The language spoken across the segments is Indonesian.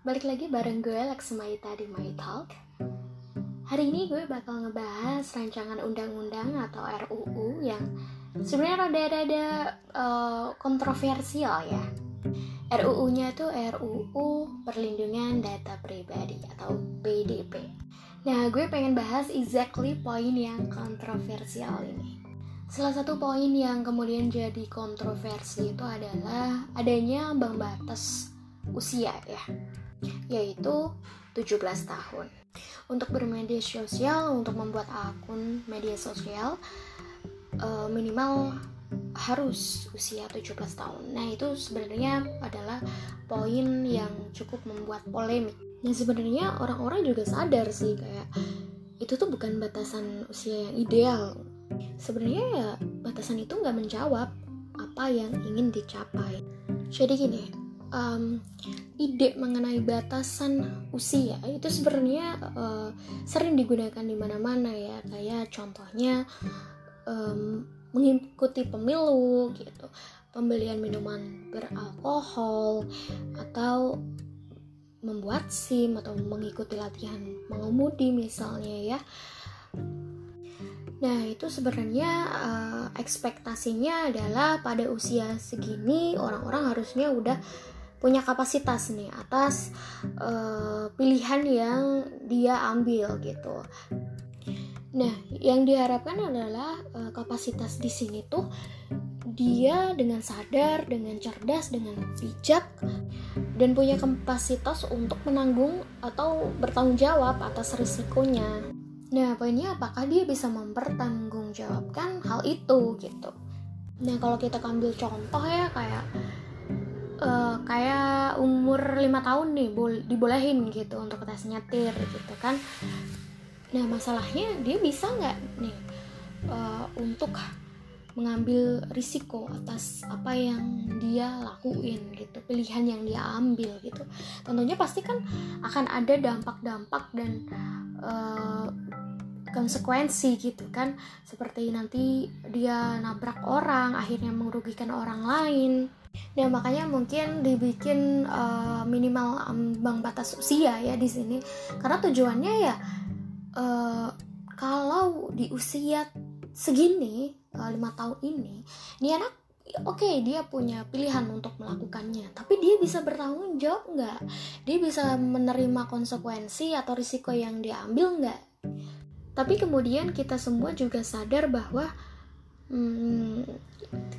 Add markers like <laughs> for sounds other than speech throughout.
balik lagi bareng gue Laksmaita di My Talk. Hari ini gue bakal ngebahas rancangan undang-undang atau RUU yang sebenarnya rada-rada uh, kontroversial ya. RUU-nya itu RUU Perlindungan Data Pribadi atau PDP Nah gue pengen bahas exactly poin yang kontroversial ini. Salah satu poin yang kemudian jadi kontroversi itu adalah adanya ambang batas usia ya yaitu 17 tahun. Untuk bermedia sosial, untuk membuat akun media sosial uh, minimal harus usia 17 tahun. Nah, itu sebenarnya adalah poin yang cukup membuat polemik. Nah, sebenarnya orang-orang juga sadar sih kayak itu tuh bukan batasan usia yang ideal. Sebenarnya ya batasan itu nggak menjawab apa yang ingin dicapai. Jadi gini, um, ide mengenai batasan usia. Itu sebenarnya uh, sering digunakan di mana-mana ya. Kayak contohnya um, mengikuti pemilu gitu. Pembelian minuman beralkohol atau membuat SIM atau mengikuti latihan mengemudi misalnya ya. Nah, itu sebenarnya uh, ekspektasinya adalah pada usia segini orang-orang harusnya udah punya kapasitas nih atas uh, pilihan yang dia ambil gitu. Nah, yang diharapkan adalah uh, kapasitas di sini tuh dia dengan sadar, dengan cerdas, dengan bijak dan punya kapasitas untuk menanggung atau bertanggung jawab atas risikonya. Nah, poinnya apakah dia bisa mempertanggungjawabkan hal itu gitu. Nah, kalau kita ambil contoh ya kayak uh, kayak umur lima tahun nih bol dibolehin gitu untuk tes nyetir gitu kan. Nah masalahnya dia bisa nggak nih uh, untuk mengambil risiko atas apa yang dia lakuin gitu pilihan yang dia ambil gitu. Tentunya pasti kan akan ada dampak-dampak dan uh, konsekuensi gitu kan. Seperti nanti dia nabrak orang akhirnya merugikan orang lain Nah makanya mungkin dibikin uh, minimal ambang batas usia ya di sini. Karena tujuannya ya uh, kalau di usia segini uh, lima tahun ini, ini anak oke okay, dia punya pilihan untuk melakukannya. Tapi dia bisa bertanggung jawab nggak? Dia bisa menerima konsekuensi atau risiko yang dia ambil nggak? Tapi kemudian kita semua juga sadar bahwa hmm,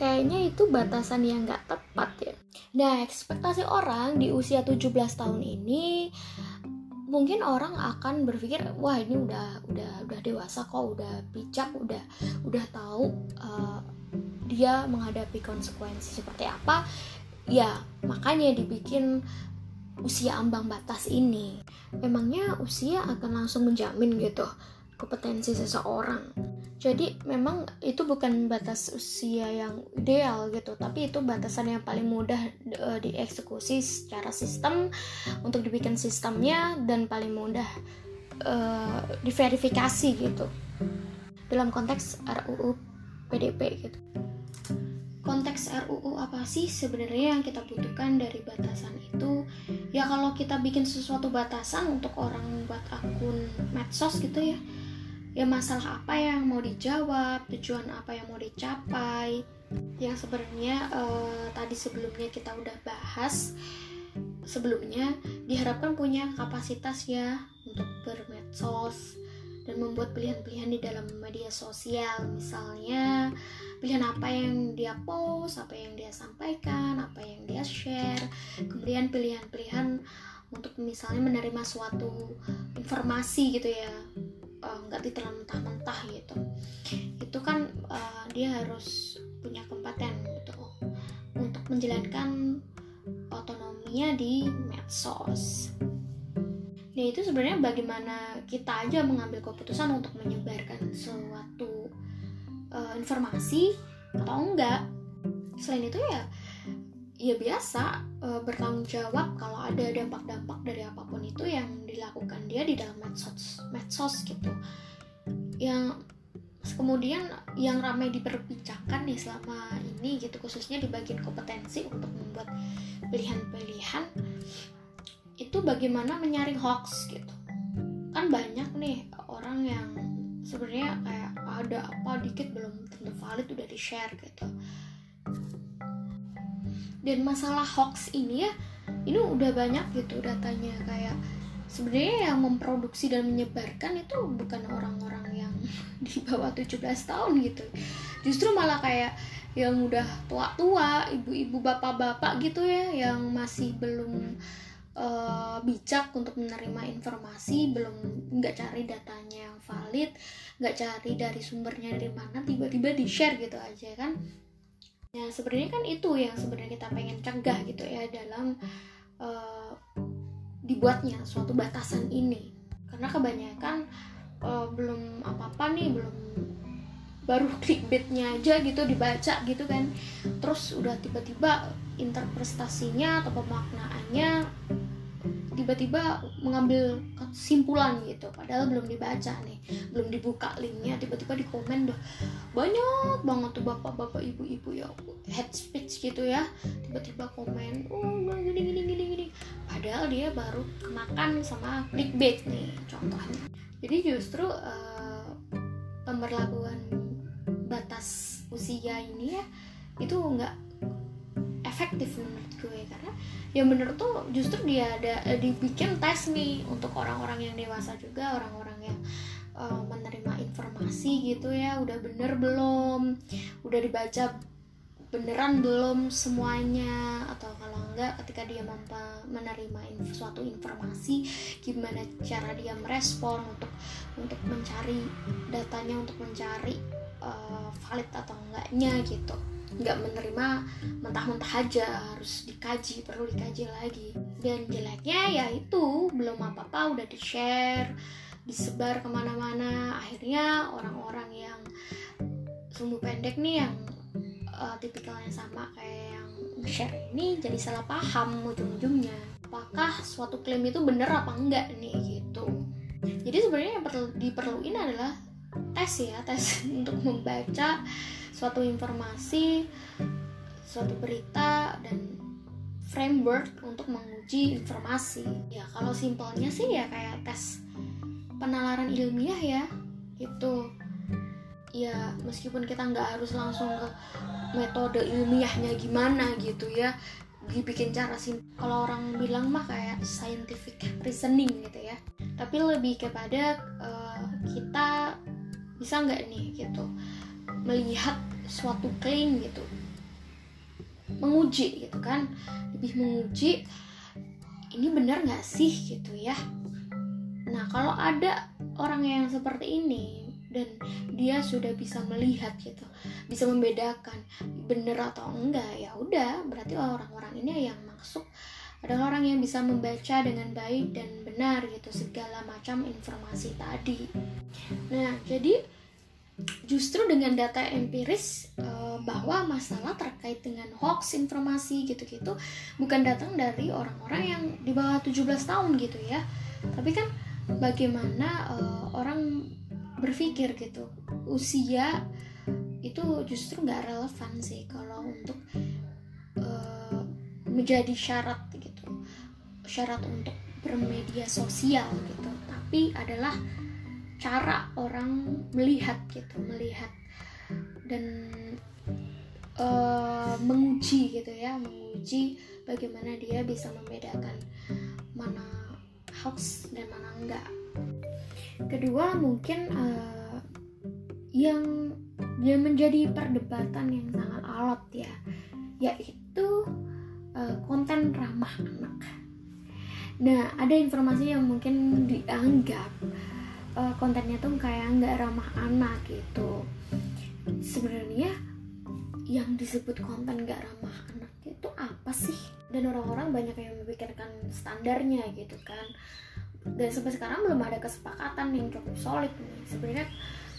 kayaknya itu batasan yang gak tepat ya. Nah ekspektasi orang di usia 17 tahun ini mungkin orang akan berpikir wah ini udah udah udah dewasa kok udah bijak udah udah tahu uh, dia menghadapi konsekuensi seperti apa. Ya makanya dibikin usia ambang batas ini. Emangnya usia akan langsung menjamin gitu kompetensi seseorang. Jadi memang itu bukan batas usia yang ideal gitu, tapi itu batasan yang paling mudah uh, dieksekusi secara sistem untuk dibikin sistemnya dan paling mudah uh, diverifikasi gitu dalam konteks RUU PDP gitu. Konteks RUU apa sih sebenarnya yang kita butuhkan dari batasan itu? Ya kalau kita bikin sesuatu batasan untuk orang buat akun medsos gitu ya, ya masalah apa yang mau dijawab tujuan apa yang mau dicapai. Yang sebenarnya uh, tadi sebelumnya kita udah bahas sebelumnya diharapkan punya kapasitas ya untuk bermedsos dan membuat pilihan-pilihan di dalam media sosial. Misalnya pilihan apa yang dia post apa yang dia sampaikan apa yang dia share. Kemudian pilihan-pilihan untuk misalnya menerima suatu informasi gitu ya. Eh, nggak uh, ditelan mentah-mentah gitu itu kan uh, dia harus punya kompeten gitu untuk menjalankan otonominya di medsos Nah itu sebenarnya bagaimana kita aja mengambil keputusan untuk menyebarkan suatu uh, informasi atau enggak. Selain itu ya ya biasa e, bertanggung jawab kalau ada dampak-dampak dari apa pun itu yang dilakukan dia di dalam medsos medsos gitu. Yang kemudian yang ramai diperbincangkan nih selama ini gitu khususnya di bagian kompetensi untuk membuat pilihan-pilihan itu bagaimana menyaring hoax gitu. Kan banyak nih orang yang sebenarnya kayak ada apa dikit belum tentu valid udah di share gitu. Dan masalah hoax ini ya ini udah banyak gitu datanya. Kayak sebenarnya yang memproduksi dan menyebarkan itu bukan orang-orang yang <laughs> di bawah 17 tahun gitu. Justru malah kayak yang udah tua-tua ibu-ibu bapak-bapak gitu ya yang masih belum uh, bijak untuk menerima informasi belum nggak cari datanya yang valid nggak cari dari sumbernya dari mana tiba-tiba di share gitu aja kan ya sebenarnya kan itu yang sebenarnya kita pengen cegah gitu ya dalam uh, dibuatnya suatu batasan ini. Karena kebanyakan uh, belum apa-apa nih belum baru <laughs> clickbaitnya aja gitu dibaca gitu kan. Terus udah tiba-tiba interpretasinya atau pemaknaannya tiba-tiba mengambil kesimpulan gitu. Padahal belum dibaca nih belum dibuka linknya. Tiba-tiba di komen dah banyak banget tuh bapak-bapak ibu-ibu ya head speech gitu ya. Tiba-tiba komen oh gini gini gini gini. Padahal dia baru kemakan sama clickbait nih contohnya. Jadi justru uh, pemberlakuan batas usia ini ya itu nggak efektif menurut gue karena yang bener tuh justru dia ada eh, dibikin tes nih untuk orang-orang yang dewasa juga orang-orang yang uh, menerima informasi gitu ya udah bener belum udah dibaca beneran belum semuanya atau kalau enggak ketika dia mampu menerima inf suatu informasi gimana cara dia merespon untuk untuk mencari datanya untuk mencari uh, valid atau enggaknya gitu nggak menerima mentah-mentah aja harus dikaji perlu dikaji lagi. Dan jeleknya ya itu belum apa-apa udah di share disebar ke mana-mana. Akhirnya orang-orang yang sumbu pendek nih yang uh, tipikalnya sama kayak yang share ini jadi salah paham ujung-ujungnya. Apakah suatu klaim itu bener apa enggak nih gitu. Jadi sebenarnya yang perlu diperluin adalah tes ya tes <laughs> untuk membaca suatu informasi suatu berita dan framework untuk menguji informasi. Ya kalau simpelnya sih ya kayak tes penalaran ilmiah ya itu ya meskipun kita nggak harus langsung ke metode ilmiahnya gimana gitu ya dibikin cara sih kalau orang bilang mah kayak scientific reasoning gitu ya. Tapi lebih kepada uh, kita bisa nggak nih gitu melihat suatu klaim gitu. Menguji gitu kan. Lebih menguji ini benar nggak sih gitu ya. Nah kalau ada orang yang seperti ini dan dia sudah bisa melihat gitu bisa membedakan benar atau enggak ya udah berarti orang-orang ini yang masuk adalah orang yang bisa membaca dengan baik dan benar gitu segala macam informasi tadi. Nah, jadi justru dengan data empiris uh, bahwa masalah terkait dengan hoax informasi gitu-gitu bukan datang dari orang-orang yang di bawah 17 tahun gitu ya. Tapi kan bagaimana uh, orang berpikir gitu. Usia itu justru nggak relevan sih kalau untuk uh, menjadi syarat syarat untuk bermedia sosial gitu tapi adalah cara orang melihat gitu melihat dan uh, menguji gitu ya menguji bagaimana dia bisa membedakan mana hoax dan mana enggak kedua mungkin uh, yang yang menjadi perdebatan yang sangat alot ya yaitu uh, konten ramah anak. Nah, ada informasi yang mungkin dianggap uh, kontennya tuh kayak nggak ramah anak gitu. Sebenarnya yang disebut konten nggak ramah anak itu apa sih? Dan orang-orang banyak yang memikirkan standarnya gitu kan. Dan sampai sekarang belum ada kesepakatan yang cukup solid nih. Sebenarnya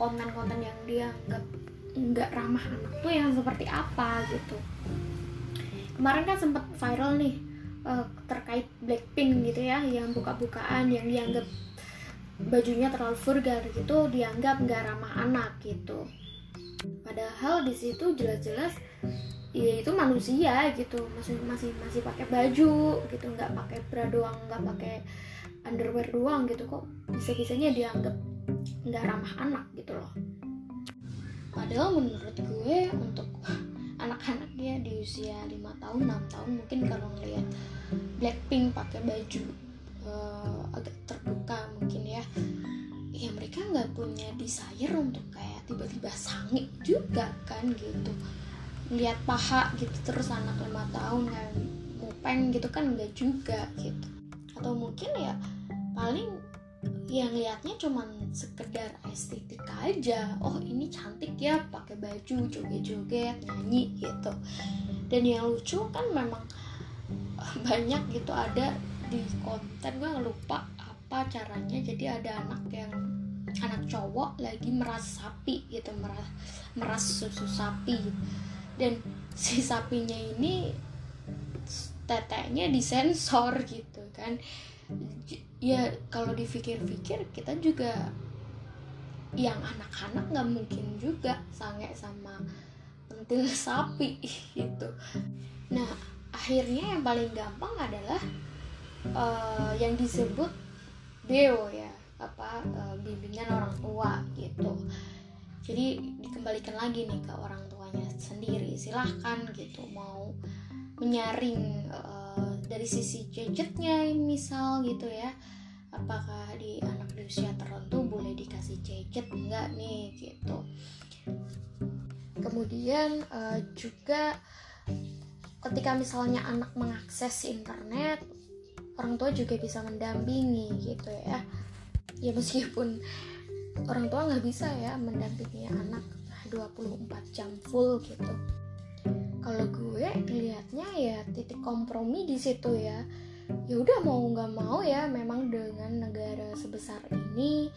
konten-konten yang dianggap nggak ramah anak tuh yang seperti apa gitu kemarin kan sempat viral nih uh, terkait Blackpink gitu ya yang buka-bukaan yang dianggap bajunya terlalu vulgar gitu dianggap nggak ramah anak gitu. Padahal di situ jelas-jelas ya itu manusia gitu masih masih masih pakai baju gitu nggak pakai bra doang nggak pakai underwear doang gitu kok bisa bisanya dianggap nggak ramah anak gitu loh. Padahal menurut gue untuk anak-anak ya di usia 5 tahun 6 tahun mungkin kalau ngeliat Blackpink pakai baju uh, agak terbuka mungkin ya. Ya mereka nggak punya desire untuk kayak tiba-tiba sangit juga kan gitu. Lihat paha gitu terus anak lima tahun kan mupeng gitu kan enggak juga gitu. Atau mungkin ya paling yang liatnya cuman sekedar estetik aja. Oh ini cantik ya pakai baju joget-joget nyanyi gitu. Dan yang lucu kan memang banyak gitu ada di konten gue lupa apa caranya. Jadi ada anak yang anak cowok lagi meras sapi gitu meras meras susu sapi. Dan si sapinya ini teteknya disensor gitu kan ya kalau dipikir-pikir kita juga yang anak-anak nggak mungkin juga sange sama pentil <laughs> sapi gitu. Nah akhirnya yang paling gampang adalah uh, yang disebut deo ya apa uh, bimbingan orang tua gitu. Jadi dikembalikan lagi nih ke orang tuanya sendiri silahkan gitu mau menyaring uh, dari sisi gadgetnya misal gitu ya. Apakah di anak di usia tertentu boleh dikasih gadget? Enggak nih gitu. Kemudian uh, juga ketika misalnya anak mengakses internet orang tua juga bisa mendampingi gitu ya. Ya meskipun orang tua nggak bisa ya mendampingi anak 24 jam full gitu kalau gue lihatnya ya titik kompromi di situ ya. Ya udah mau nggak mau ya memang dengan negara sebesar ini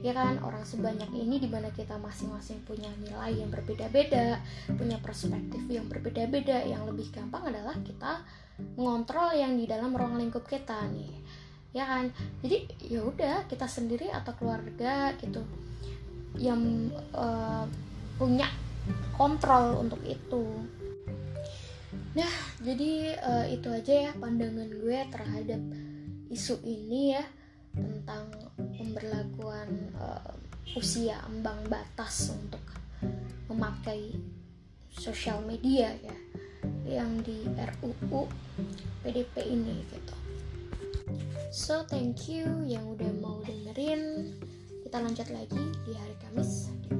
ya kan orang sebanyak ini di mana kita masing-masing punya nilai yang berbeda-beda punya perspektif yang berbeda-beda yang lebih gampang adalah kita mengontrol yang di dalam ruang lingkup kita nih ya kan? Jadi ya udah kita sendiri atau keluarga gitu yang uh, punya kontrol untuk itu nah jadi uh, itu aja ya pandangan gue terhadap isu ini ya tentang pemberlakuan uh, usia ambang batas untuk memakai sosial media ya yang di RUU PDP ini gitu. So thank you yang udah mau dengerin. Kita lanjut lagi di hari Kamis di